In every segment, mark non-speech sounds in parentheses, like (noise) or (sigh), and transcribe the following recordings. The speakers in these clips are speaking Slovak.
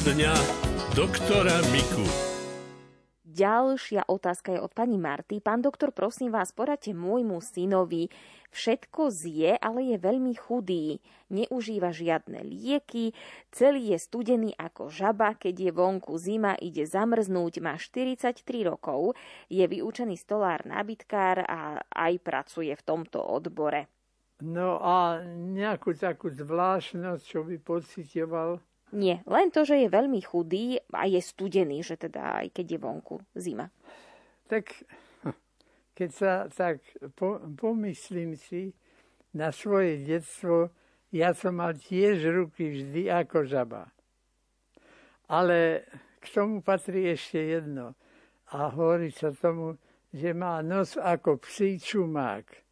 dňa doktora Miku. Ďalšia otázka je od pani Marty. Pán doktor, prosím vás, poradte môjmu synovi. Všetko zje, ale je veľmi chudý. Neužíva žiadne lieky, celý je studený ako žaba, keď je vonku zima, ide zamrznúť, má 43 rokov, je vyučený stolár nábytkár a aj pracuje v tomto odbore. No a nejakú takú zvláštnosť, čo by pocitoval? Nie, len to, že je veľmi chudý a je studený, že teda aj keď je vonku zima. Tak (laughs) keď sa tak po, pomyslím si na svoje detstvo, ja som mal tiež ruky vždy ako žaba. Ale k tomu patrí ešte jedno. A hovorí sa tomu, že má nos ako psí čumák.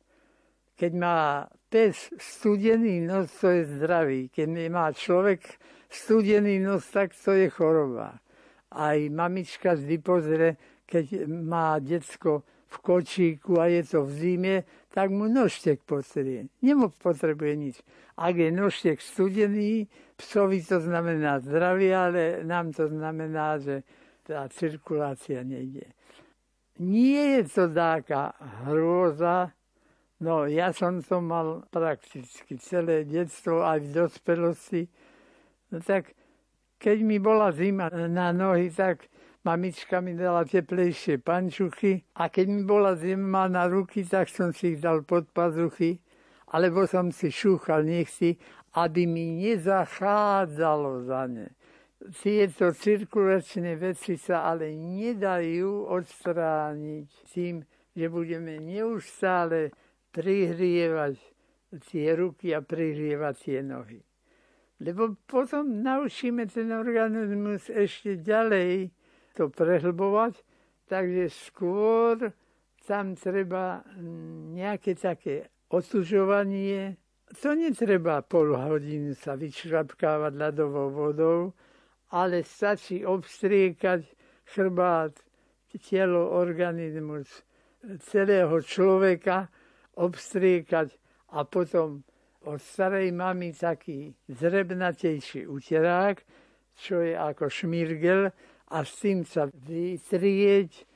Keď má pes studený nos, to je zdravý. Keď má človek studený nos, tak to je choroba. Aj mamička vždy pozrie, keď má decko v kočíku a je to v zime, tak mu nožtek potrebuje. Nemu potrebuje nič. Ak je nožtek studený, psovi to znamená zdravie, ale nám to znamená, že tá cirkulácia nejde. Nie je to taká hrôza, no ja som to mal prakticky celé detstvo aj v dospelosti, No tak keď mi bola zima na nohy, tak mamička mi dala teplejšie pančuchy a keď mi bola zima na ruky, tak som si ich dal pod pazuchy, alebo som si šúchal nechci, aby mi nezachádzalo za ne. Tieto cirkulačné veci sa ale nedajú odstrániť tým, že budeme neustále prihrievať tie ruky a prihrievať tie nohy. Lebo potom naučíme ten organizmus ešte ďalej to prehlbovať, takže skôr tam treba nejaké také otužovanie. To netreba pol hodiny sa vyčrapkávať ľadovou vodou, ale stačí obstriekať chrbát, telo, organizmus celého človeka, obstriekať a potom od starej mamy taký zrebnatejší uterák, čo je ako šmirgel a s tým sa vytrieť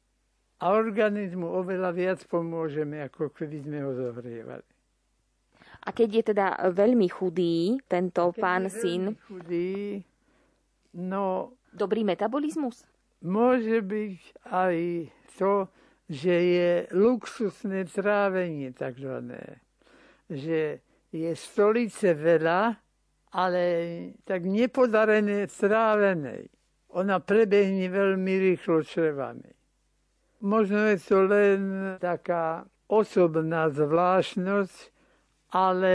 a organizmu oveľa viac pomôžeme, ako keby sme ho zohrievali. A keď je teda veľmi chudý, tento keď pán je syn... chudý, no... Dobrý metabolizmus? Môže byť aj to, že je luxusné trávenie takzvané. Že je stolice veľa, ale tak nepodarené strávenej. Ona prebehne veľmi rýchlo črevami. Možno je to len taká osobná zvláštnosť, ale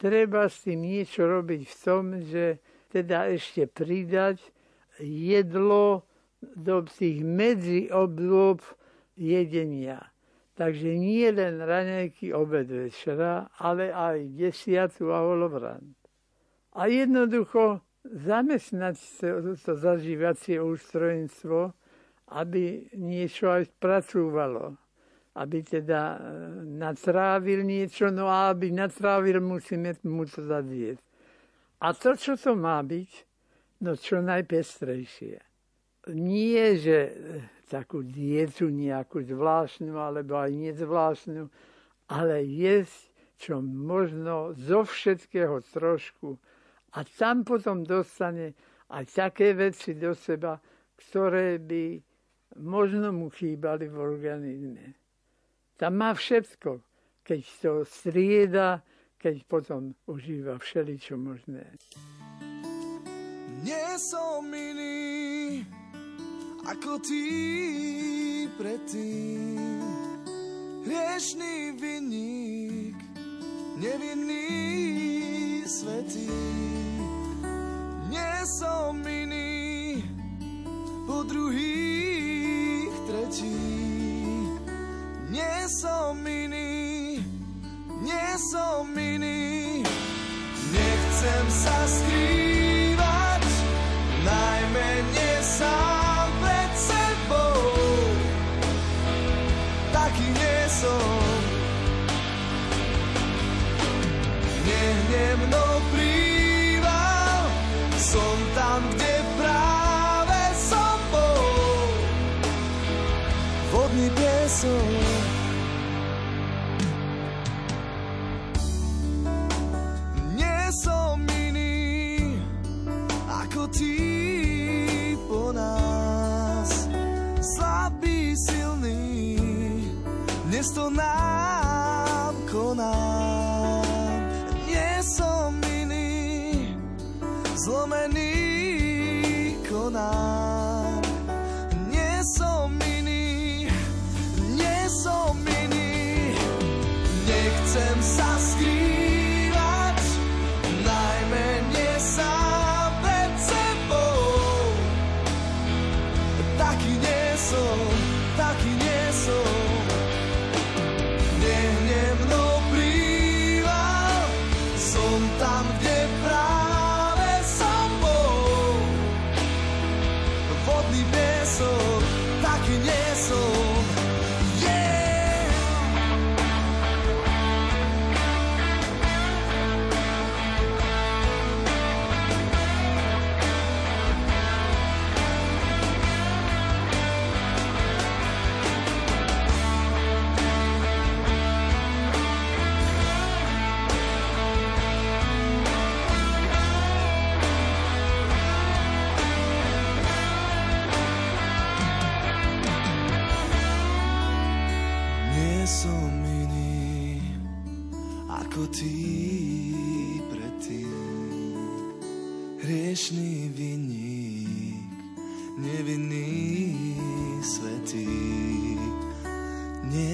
treba s tým niečo robiť v tom, že teda ešte pridať jedlo do tých medziobdôb jedenia. Takže nie len raňajky obed večera, ale aj desiatu a holobrand. A jednoducho zamestnať to, zažívacie ústrojenstvo, aby niečo aj spracúvalo. Aby teda e, natrávil niečo, no a aby natrávil, musíme mu to zadieť. A to, čo to má byť, no čo najpestrejšie. Nie, že takú dietu nejakú zvláštnu alebo aj nezvláštnu, ale jesť čo možno zo všetkého trošku a tam potom dostane aj také veci do seba, ktoré by možno mu chýbali v organizme. Tam má všetko, keď to strieda, keď potom užíva všeličo možné. Nie som iný, ako ty predtým. Hriešný vinník, nevinný svetý. Nie som iný,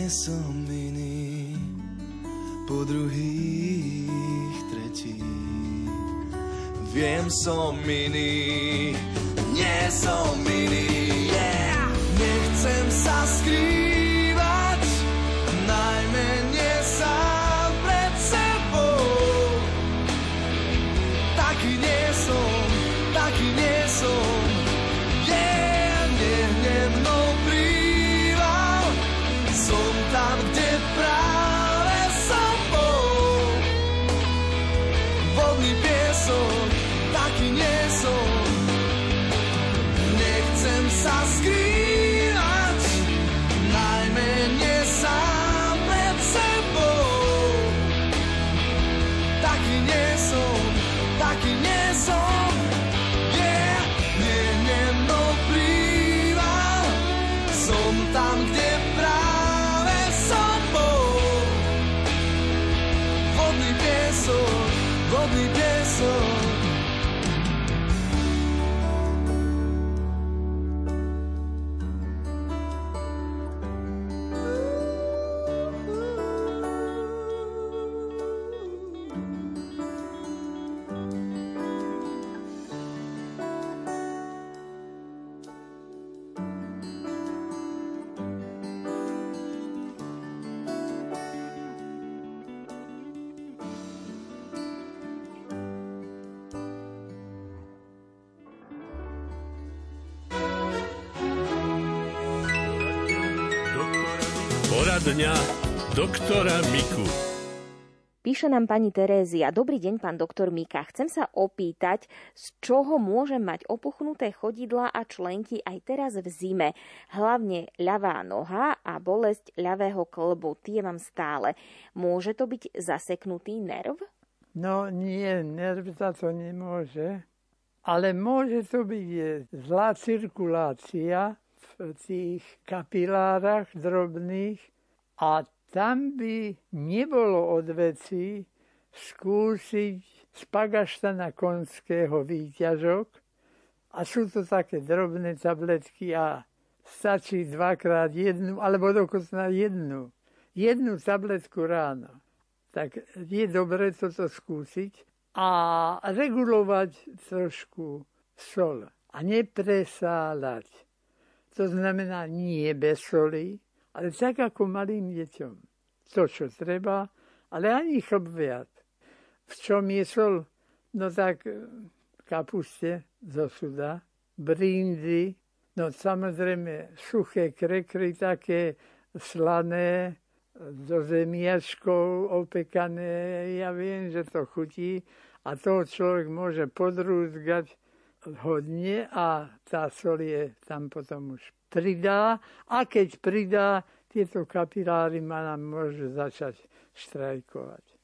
Nie som iný po druhých tretí. Viem, som iný, nie som iný, yeah! Nechcem sa skrývať, vodný piesok, Poradňa doktora Miku. Píše nám pani Terézia. Dobrý deň, pán doktor Mika. Chcem sa opýtať, z čoho môžem mať opuchnuté chodidla a členky aj teraz v zime. Hlavne ľavá noha a bolesť ľavého klbu. Tie mám stále. Môže to byť zaseknutý nerv? No nie, nerv za to nemôže, ale môže to byť zlá cirkulácia v tých kapilárach drobných a tam by nebolo od veci skúsiť z pagaštana konského výťažok a sú to také drobné tabletky a stačí dvakrát jednu, alebo dokonca jednu. Jednu tabletku ráno. Tak je dobre toto skúsiť a regulovať trošku sol a nepresáľať. To znamená nie bez soli, ale tak ako malým deťom. To, čo treba, ale ani chlb viac. V čom je sol? No tak e, kapuste zo suda, brindy, no samozrejme suché krekry také slané, do zemiačkov opekané. Ja viem, že to chutí a toho človek môže podrúzgať hodne a tá sol je tam potom už pridá a keď pridá, tieto kapiláry ma nám môžu začať štrajkovať.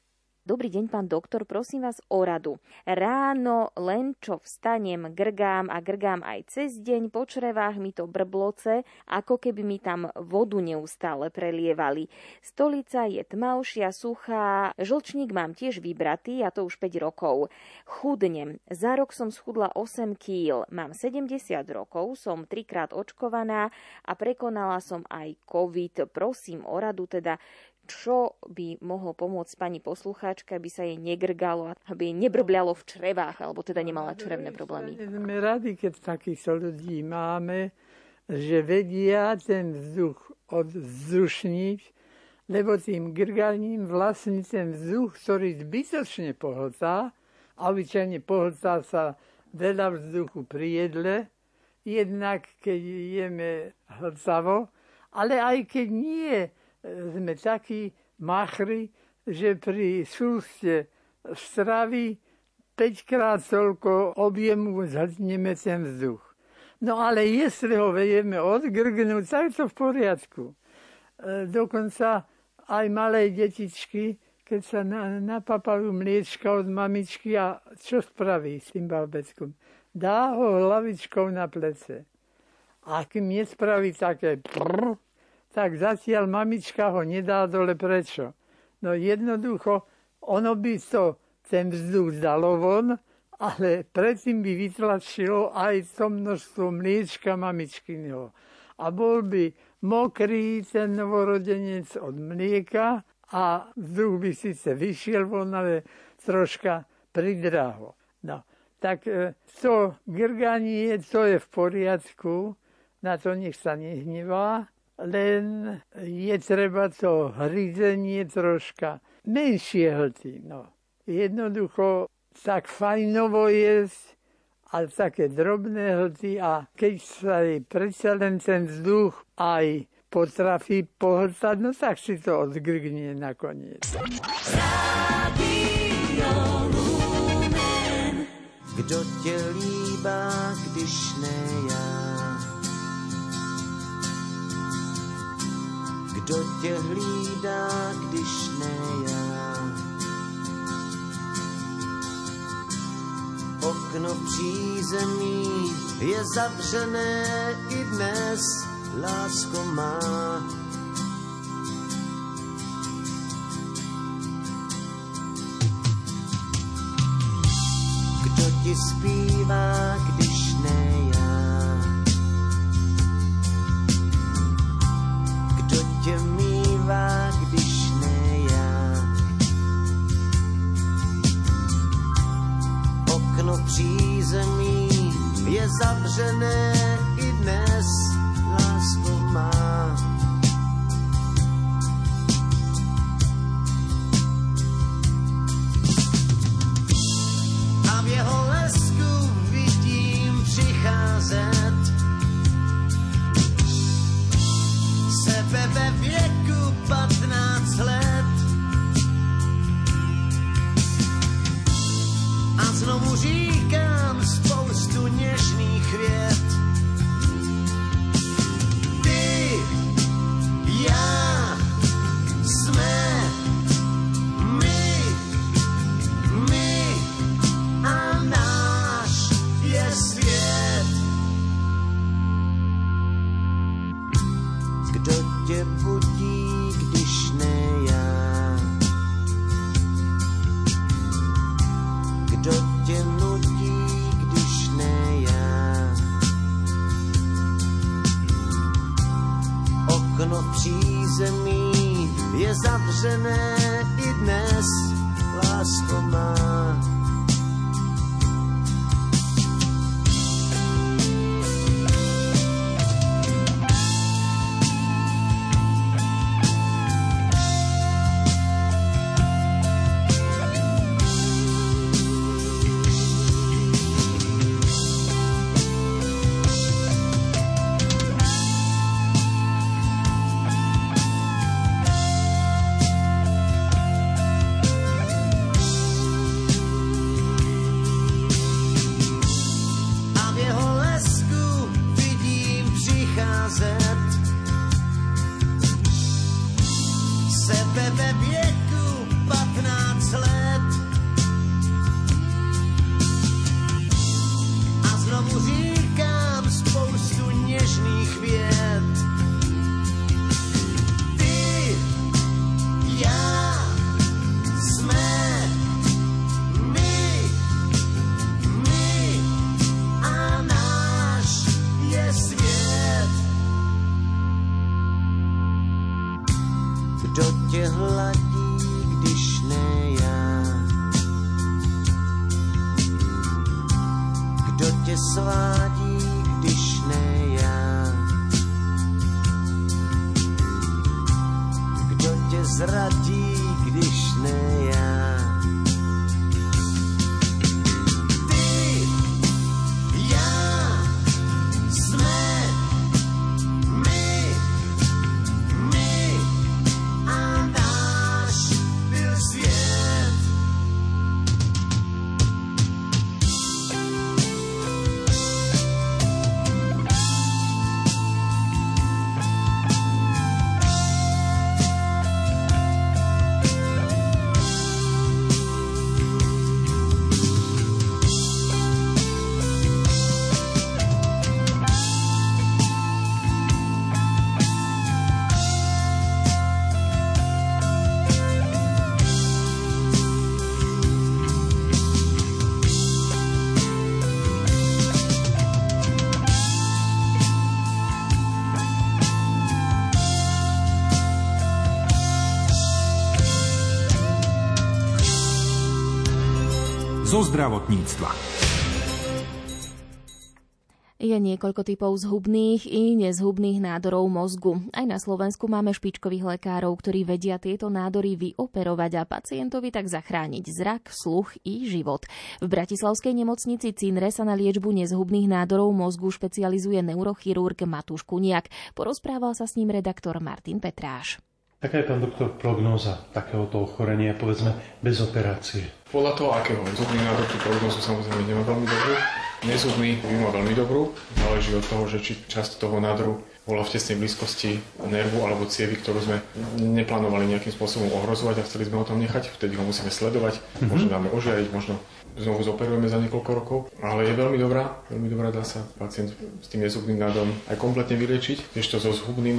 Dobrý deň, pán doktor, prosím vás o radu. Ráno len čo vstanem, grgám a grgám aj cez deň, po črevách mi to brbloce, ako keby mi tam vodu neustále prelievali. Stolica je tmavšia, suchá, žlčník mám tiež vybratý a to už 5 rokov. Chudnem. Za rok som schudla 8 kg. Mám 70 rokov, som trikrát očkovaná a prekonala som aj COVID. Prosím o radu teda, čo by mohlo pomôcť pani poslucháčka, aby sa jej negrgalo, aby jej nebrbľalo v črevách, alebo teda nemala črevné problémy. Sme radi, keď takýchto ľudí máme, že vedia ten vzduch odzdušniť, lebo tým grganím vlastne ten vzduch, ktorý zbytočne pohltá, a obyčajne pohltá sa veľa vzduchu pri jedle, jednak keď jeme hlcavo, ale aj keď nie, sme takí machri, že pri súste stravy 5 krát toľko objemu zhrneme ten vzduch. No ale jestli ho vejeme odgrgnúť, tak to v poriadku. E, dokonca aj malé detičky, keď sa napapajú mliečka od mamičky a čo spraví s tým babeckom? Dá ho hlavičkou na plece. A kým nespraví také prr, tak zatiaľ mamička ho nedá dole. Prečo? No jednoducho, ono by to ten vzduch dalo von, ale predtým by vytlačilo aj to množstvo mliečka mamičkyného. A bol by mokrý ten novorodenec od mlieka a vzduch by síce vyšiel von, ale troška pridráho. No, tak e, to grganie, to je v poriadku, na to nech sa nehnevá, len je treba to hryzenie troška menšie hlty. No. Jednoducho tak fajnovo jesť, ale také drobné hlty a keď sa jej predsa len ten vzduch aj potrafí pohltať, no tak si to odgrgne nakoniec. Kdo tě líbá, když ne já? Kdo tě hlídá, když ne já? Okno přízemí je zavřené i dnes, lásko má. Kdo ti zpívá, když A zo zdravotníctva. Je niekoľko typov zhubných i nezhubných nádorov mozgu. Aj na Slovensku máme špičkových lekárov, ktorí vedia tieto nádory vyoperovať a pacientovi tak zachrániť zrak, sluch i život. V Bratislavskej nemocnici Cinre sa na liečbu nezhubných nádorov mozgu špecializuje neurochirurg Matúš Kuniak. Porozprával sa s ním redaktor Martin Petráš. Aká je, pán doktor, prognóza takéhoto ochorenia, povedzme, bez operácie? Podľa toho, akého zubný nádor tú prognózu samozrejme nemá veľmi dobrú. Nezubný by mal veľmi dobrú. Záleží od toho, že či časť toho nádoru bola v tesnej blízkosti nervu alebo cievy, ktorú sme neplánovali nejakým spôsobom ohrozovať a chceli sme ho tam nechať. Vtedy ho musíme sledovať, mm-hmm. možno dáme ožiariť, možno znovu zoperujeme za niekoľko rokov. Ale je veľmi dobrá, veľmi dobrá, dá sa pacient s tým nezubným nádorom aj kompletne vyliečiť, ešte so zhubným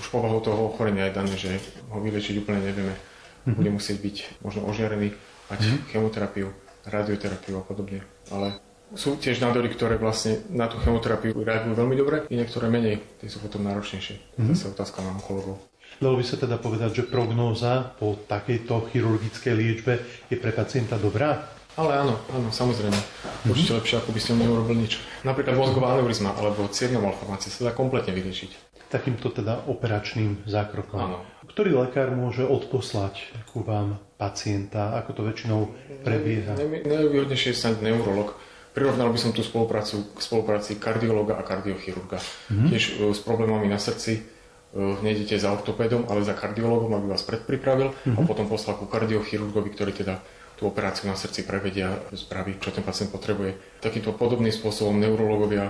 už povahou toho ochorenia je dané, že ho vyliečiť úplne nevieme. Mm-hmm. Bude musieť byť možno ožiarený, mať mm-hmm. chemoterapiu, radioterapiu a podobne. Ale sú tiež nádory, ktoré vlastne na tú chemoterapiu reagujú veľmi dobre, i niektoré menej, tie sú potom náročnejšie. Mm-hmm. Je otázka na onkologov. Dalo by sa teda povedať, že prognóza po takejto chirurgickej liečbe je pre pacienta dobrá? Ale áno, áno, samozrejme. Určite lepšie, ako by ste neurobil nič. Napríklad mozgová aneurizma alebo cievna malformácia sa dá kompletne vyriešiť takýmto teda operačným zákrokom. Áno. Ktorý lekár môže odposlať ku vám pacienta? Ako to väčšinou prebieha? Najvýhodnejšie je snáď neurolog. Prirovnal by som tú spoluprácu k spolupráci kardiologa a kardiochirurga. Mm-hmm. Tiež s problémami na srdci nejdete za ortopédom, ale za kardiologom, aby vás predpripravil mm-hmm. a potom poslal ku kardiochirurgovi, ktorý teda tú operáciu na srdci prevedia, spraví, čo ten pacient potrebuje. Takýmto podobným spôsobom neurologovia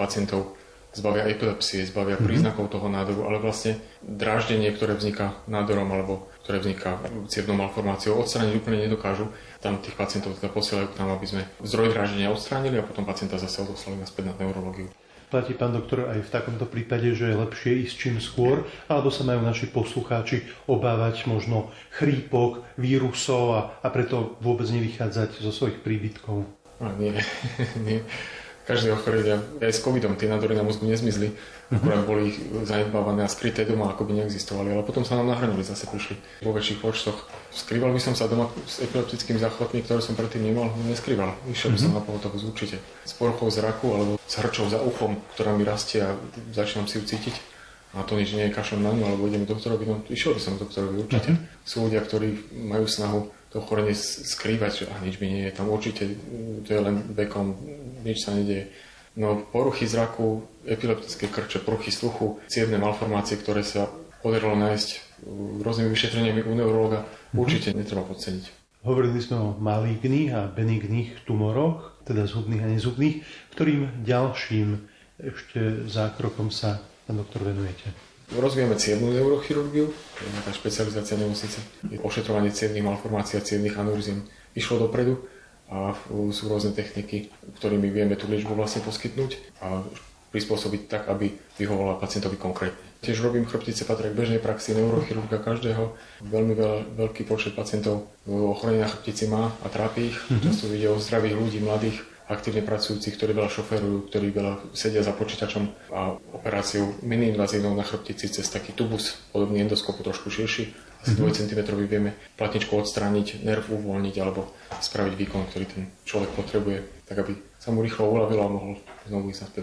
pacientov zbavia epilepsie, zbavia mm-hmm. príznakov toho nádoru, ale vlastne dráždenie, ktoré vzniká nádorom alebo ktoré vzniká cievnou malformáciou, odstrániť úplne nedokážu. Tam tých pacientov teda posielajú k nám, aby sme zdroj dráždenia odstránili a potom pacienta zase odoslali naspäť na neurológiu. Platí pán doktor aj v takomto prípade, že je lepšie ísť čím skôr, alebo sa majú naši poslucháči obávať možno chrípok, vírusov a, a preto vôbec nevychádzať zo svojich príbytkov? A nie, (laughs) nie každé ochorenia, aj s covidom, tie nádory na mozgu nezmizli, akurát boli ich zanedbávané a skryté doma, ako by neexistovali, ale potom sa nám nahranili, zase prišli vo väčších počtoch. Skrýval by som sa doma s epileptickými záchvatmi, ktoré som predtým nemal, neskrýval. Išiel by som mhm. na pohotovosť určite. S poruchou zraku alebo s hrčou za uchom, ktorá mi rastie a začínam si ju cítiť. A to nič nie je kašlom na ňu, alebo idem k doktorovi, no išiel by som k doktorovi určite. Uh-huh. Sú ľudia, ktorí majú snahu to ochorenie skrývať, že ah, nič mi nie je, tam určite to je len vekom, nič sa nedieje. No poruchy zraku, epileptické krče, poruchy sluchu, cievne malformácie, ktoré sa podarilo nájsť rôznymi vyšetreniami u neurologa, mm-hmm. určite netreba podceniť. Hovorili sme o maligných a benigných tumoroch, teda zhubných a nezhubných, ktorým ďalším ešte zákrokom sa, pán doktor, venujete? Rozvíjame cievnú neurochirurgiu, to je nejaká špecializácia nemocnice. Je ošetrovanie cievných malformácií a cievných aneurizm išlo dopredu a sú rôzne techniky, ktorými vieme tú liečbu vlastne poskytnúť a prispôsobiť tak, aby vyhovovala pacientovi konkrétne. Tiež robím chrbtice, patria k bežnej praxi neurochirurga každého. Veľmi veľ, veľký počet pacientov ochorenie na chrbtici má a trápi ich. Mm-hmm. Často ide o zdravých ľudí, mladých, aktívne pracujúcich, ktorí veľa šoferujú, ktorí veľa sedia za počítačom a operáciu mini-invazívnou na chrbtici cez taký tubus, podobný endoskopu, trošku širší, asi mm-hmm. 2 cm vieme platničku odstrániť, nerv uvoľniť alebo spraviť výkon, ktorý ten človek potrebuje, tak aby sa mu rýchlo uľavilo a mohol znovu ísť naspäť.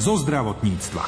Zo zdravotníctva.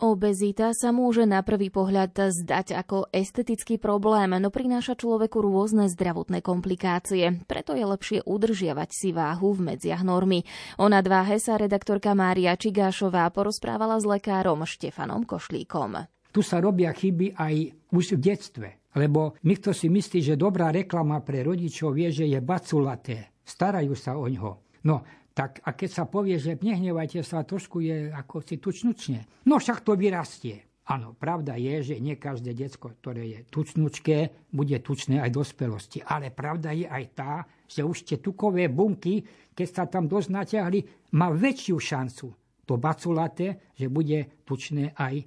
Obezita sa môže na prvý pohľad zdať ako estetický problém, no prináša človeku rôzne zdravotné komplikácie. Preto je lepšie udržiavať si váhu v medziach normy. O nadváhe sa redaktorka Mária Čigášová porozprávala s lekárom Štefanom Košlíkom. Tu sa robia chyby aj už v detstve. Lebo niekto si myslí, že dobrá reklama pre rodičov je, že je baculaté. Starajú sa o ňo. No, Tak a keď sa povie, že nehnevajte sa, trošku je ako si tučnučne. No však to vyrastie. Áno, pravda je, že nie každé decko, ktoré je tučnučké, bude tučné aj dospelosti. Ale pravda je aj tá, že už tie tukové bunky, keď sa tam dosť natiahli, má väčšiu šancu to baculaté, že bude tučné aj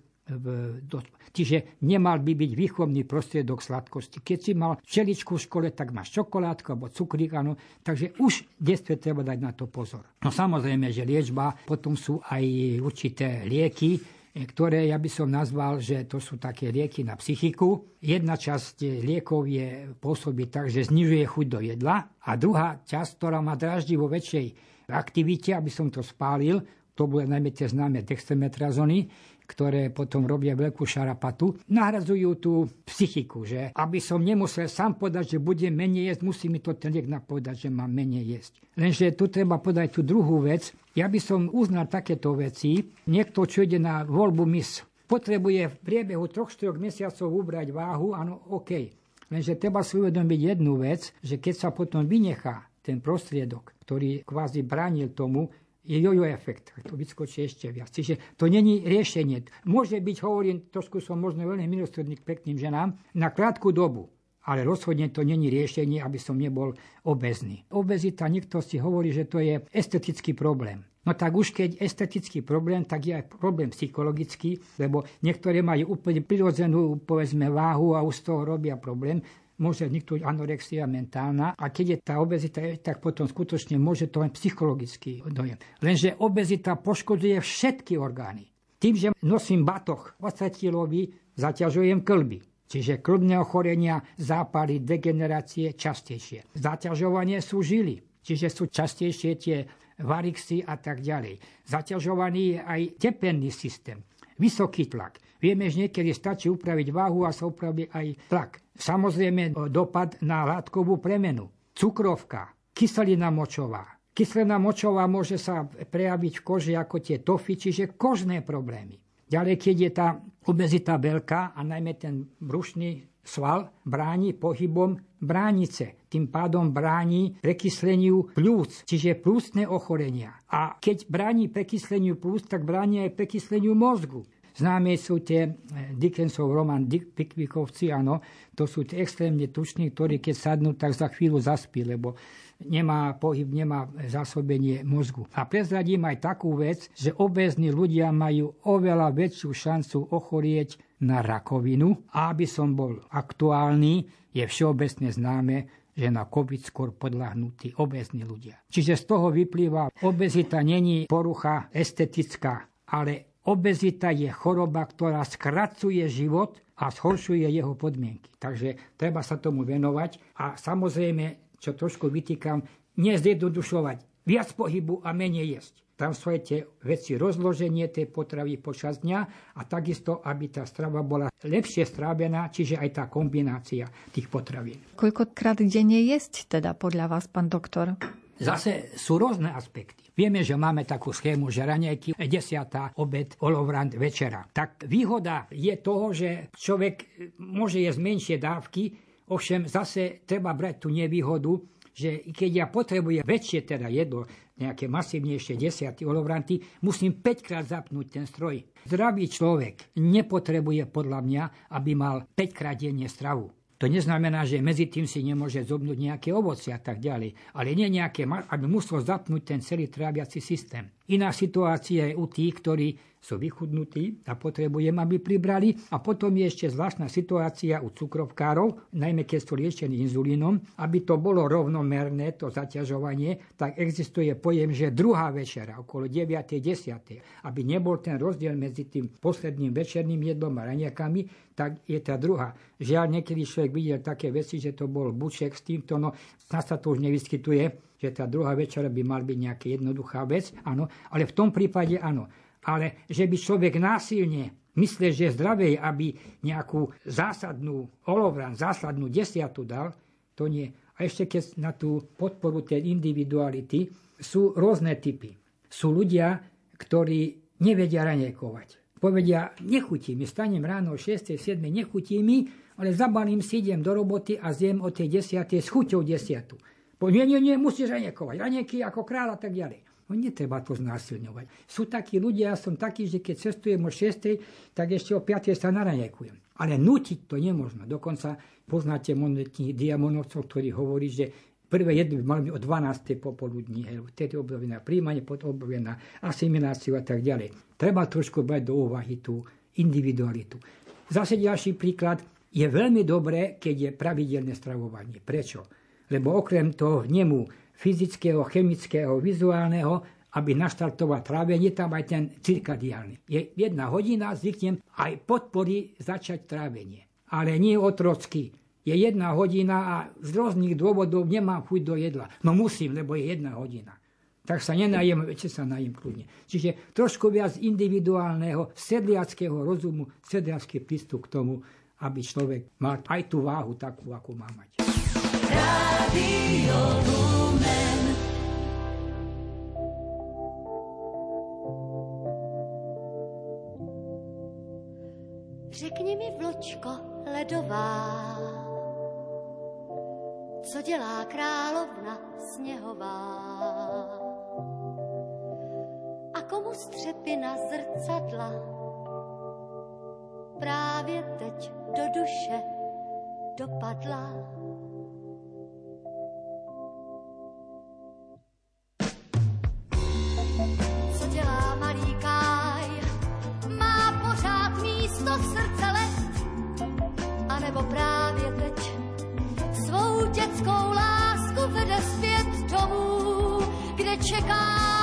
Čiže nemal by byť výchovný prostriedok sladkosti. Keď si mal čeličku v škole, tak máš čokoládku alebo cukrík, áno. Takže už v detstve treba dať na to pozor. No samozrejme, že liečba, potom sú aj určité lieky, ktoré ja by som nazval, že to sú také lieky na psychiku. Jedna časť liekov je pôsobí tak, že znižuje chuť do jedla a druhá časť, ktorá má draždí vo väčšej aktivite, aby som to spálil, to bude najmä tie známe dextrometrazony, ktoré potom robia veľkú šarapatu, nahradzujú tú psychiku, že aby som nemusel sám povedať, že bude menej jesť, musí mi to ten liek napovedať, že mám menej jesť. Lenže tu treba povedať tú druhú vec. Ja by som uznal takéto veci. Niekto, čo ide na voľbu mis, potrebuje v priebehu 3-4 mesiacov ubrať váhu, áno, OK. Lenže treba si uvedomiť jednu vec, že keď sa potom vynechá ten prostriedok, ktorý kvázi bránil tomu, je jojo efekt, to vyskočí ešte viac. Čiže to není riešenie. Môže byť, hovorím, trošku som možno veľmi milostredný k pekným ženám, na krátku dobu. Ale rozhodne to není riešenie, aby som nebol obezný. Obezita, niekto si hovorí, že to je estetický problém. No tak už keď estetický problém, tak je aj problém psychologický, lebo niektoré majú úplne prirodzenú, povedzme, váhu a už z toho robia problém môže vzniknúť anorexia mentálna a keď je tá obezita, tak potom skutočne môže to len psychologický dojem. Lenže obezita poškodzuje všetky orgány. Tým, že nosím batoh 20 kilový, zaťažujem klby. Čiže klbné ochorenia, zápaly, degenerácie častejšie. Zaťažovanie sú žily, čiže sú častejšie tie varixy a tak ďalej. Zaťažovaný je aj tepenný systém, vysoký tlak. Vieme, že niekedy stačí upraviť váhu a sa upraví aj tlak. Samozrejme dopad na látkovú premenu. Cukrovka, kyselina močová. Kyselina močová môže sa prejaviť v koži ako tie tofy, čiže kožné problémy. Ďalej, keď je tá obezita veľká a najmä ten brušný sval bráni pohybom bránice. Tým pádom bráni prekysleniu plúc, čiže plúcne ochorenia. A keď bráni prekysleniu plúc, tak bráni aj prekysleniu mozgu. Známe sú tie eh, Dickensov román Pickvickovci, áno, to sú tie extrémne tuční, ktorí keď sadnú, tak za chvíľu zaspí, lebo nemá pohyb, nemá zásobenie mozgu. A prezradím aj takú vec, že obezní ľudia majú oveľa väčšiu šancu ochorieť na rakovinu. A aby som bol aktuálny, je všeobecne známe, že na COVID skôr podľahnutí obezní ľudia. Čiže z toho vyplýva, obezita není porucha estetická, ale Obezita je choroba, ktorá skracuje život a zhoršuje jeho podmienky. Takže treba sa tomu venovať a samozrejme, čo trošku vytýkam, nezjednodušovať. Viac pohybu a menej jesť. Tam sú aj tie veci rozloženie tej potravy počas dňa a takisto, aby tá strava bola lepšie strávená, čiže aj tá kombinácia tých potravín. Koľkokrát denne jesť teda podľa vás, pán doktor? Zase sú rôzne aspekty. Vieme, že máme takú schému, že raňajky, desiatá, obed, olovrant, večera. Tak výhoda je toho, že človek môže jesť menšie dávky, ovšem zase treba brať tú nevýhodu, že keď ja potrebujem väčšie teda jedlo, nejaké masívnejšie desiaty olovranty, musím 5 krát zapnúť ten stroj. Zdravý človek nepotrebuje podľa mňa, aby mal 5 krát denne stravu. To neznamená, že medzi tým si nemôže zobnúť nejaké ovoci a tak ďalej. Ale nie nejaké, aby musel zapnúť ten celý tráviaci systém. Iná situácia je u tých, ktorí sú vychudnutí a potrebujem, aby pribrali. A potom je ešte zvláštna situácia u cukrovkárov, najmä keď sú liečení inzulínom. Aby to bolo rovnomerné, to zaťažovanie, tak existuje pojem, že druhá večera, okolo 9. 10. Aby nebol ten rozdiel medzi tým posledným večerným jedlom a raňakami, tak je tá druhá. Žiaľ, niekedy človek videl také veci, že to bol buček s týmto, no sa to už nevyskytuje že tá druhá večera by mal byť nejaká jednoduchá vec, áno, ale v tom prípade áno. Ale že by človek násilne myslel, že je zdravej, aby nejakú zásadnú olovran, zásadnú desiatu dal, to nie. A ešte keď na tú podporu tej individuality sú rôzne typy. Sú ľudia, ktorí nevedia raňajkovať. Povedia, nechutí mi, stanem ráno o 6. 7. nechutí mi, ale zabalím si, idem do roboty a zjem o tej 10. s chuťou 10 nie, nie, nie, musíš raniekovať. Ranieky ako kráľ a tak ďalej. No netreba to znásilňovať. Sú takí ľudia, ja som taký, že keď cestujem o 6, tak ešte o 5 sa naranekujem. Ale nutiť to nemôžno. Dokonca poznáte monetných diamonovcov, ktorí hovorí, že prvé jedno by mali o 12. popoludní, vtedy obdobie príjmanie, potom obdobie na asimiláciu a tak ďalej. Treba trošku brať do úvahy tú individualitu. Zase ďalší príklad. Je veľmi dobré, keď je pravidelné stravovanie. Prečo? Lebo okrem toho hnemu fyzického, chemického, vizuálneho, aby naštartoval trávenie, tam aj ten cirkadiálny. Je jedna hodina, zvyknem aj podpory začať trávenie. Ale nie otrocky. Je jedna hodina a z rôznych dôvodov nemám chuť do jedla. No musím, lebo je jedna hodina. Tak sa nenajem, večer sa najem kľudne. Čiže trošku viac individuálneho, sedliackého rozumu, sedliacký prístup k tomu, aby človek mal aj tú váhu takú, ako má mať. Řekni mi, vločko ledová, co dělá královna sněhová? A komu střepina zrcadla právě teď do duše dopadla? Co dělá malý Káj? Má pořád místo v srdce let? A nebo právě teď svou dětskou lásku vede zpět domů, kde čeká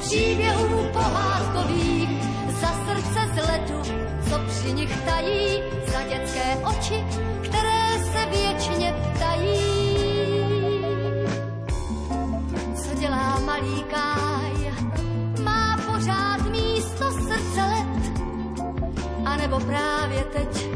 příběhů pohádkových, za srdce z letu, co při nich tají, za dětské oči, které se věčně ptají. Co dělá malý Káj? Má pořád místo srdce let, anebo právě teď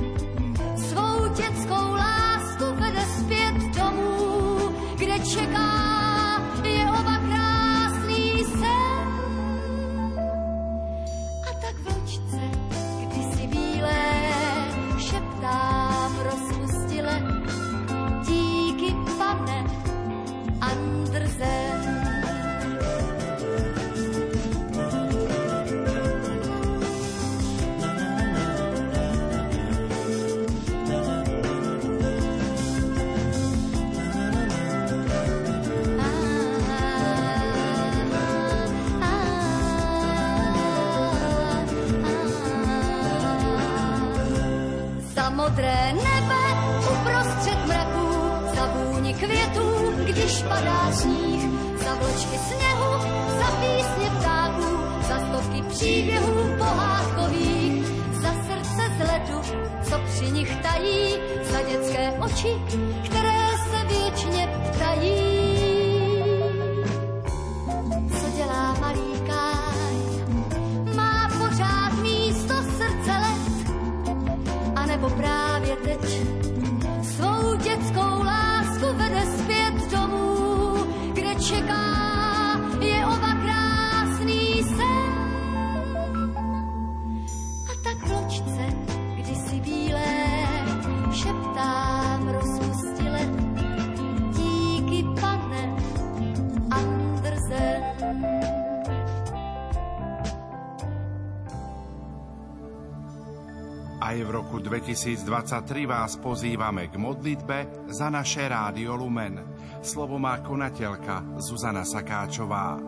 2023 vás pozývame k modlitbe za naše Rádio Lumen. Slovo má konateľka Zuzana Sakáčová.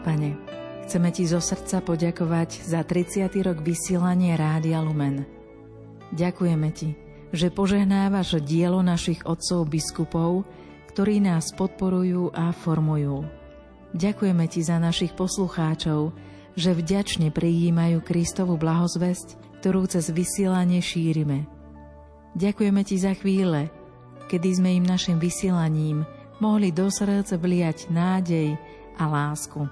Pane, chceme Ti zo srdca poďakovať za 30. rok vysielania Rádia Lumen. Ďakujeme Ti, že požehnávaš dielo našich otcov biskupov, ktorí nás podporujú a formujú. Ďakujeme Ti za našich poslucháčov, že vďačne prijímajú Kristovu blahozvesť, ktorú cez vysielanie šírime. Ďakujeme Ti za chvíle, kedy sme im našim vysielaním mohli do srdc vliať nádej a lásku.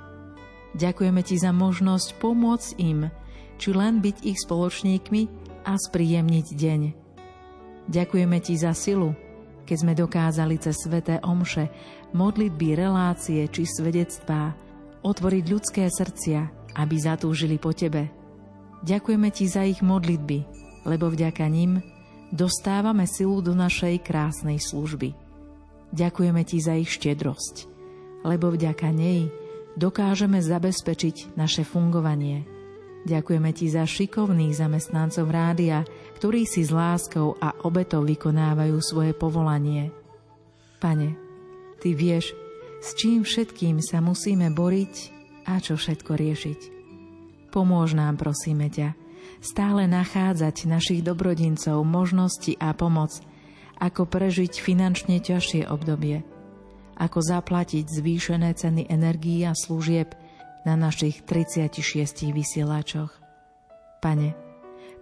Ďakujeme Ti za možnosť pomôcť im, či len byť ich spoločníkmi a spríjemniť deň. Ďakujeme Ti za silu, keď sme dokázali cez sveté omše, modlitby, relácie či svedectvá otvoriť ľudské srdcia, aby zatúžili po Tebe. Ďakujeme Ti za ich modlitby, lebo vďaka nim dostávame silu do našej krásnej služby. Ďakujeme Ti za ich štedrosť, lebo vďaka nej dokážeme zabezpečiť naše fungovanie. Ďakujeme Ti za šikovných zamestnancov rádia, ktorí si s láskou a obetou vykonávajú svoje povolanie. Pane, Ty vieš, s čím všetkým sa musíme boriť a čo všetko riešiť. Pomôž nám, prosíme ťa, stále nachádzať našich dobrodincov, možnosti a pomoc – ako prežiť finančne ťažšie obdobie, ako zaplatiť zvýšené ceny energií a služieb na našich 36 vysielačoch. Pane,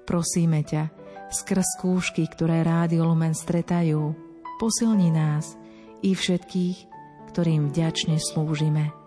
prosíme ťa, skrz skúšky, ktoré Rádio Lumen stretajú, posilni nás i všetkých, ktorým vďačne slúžime.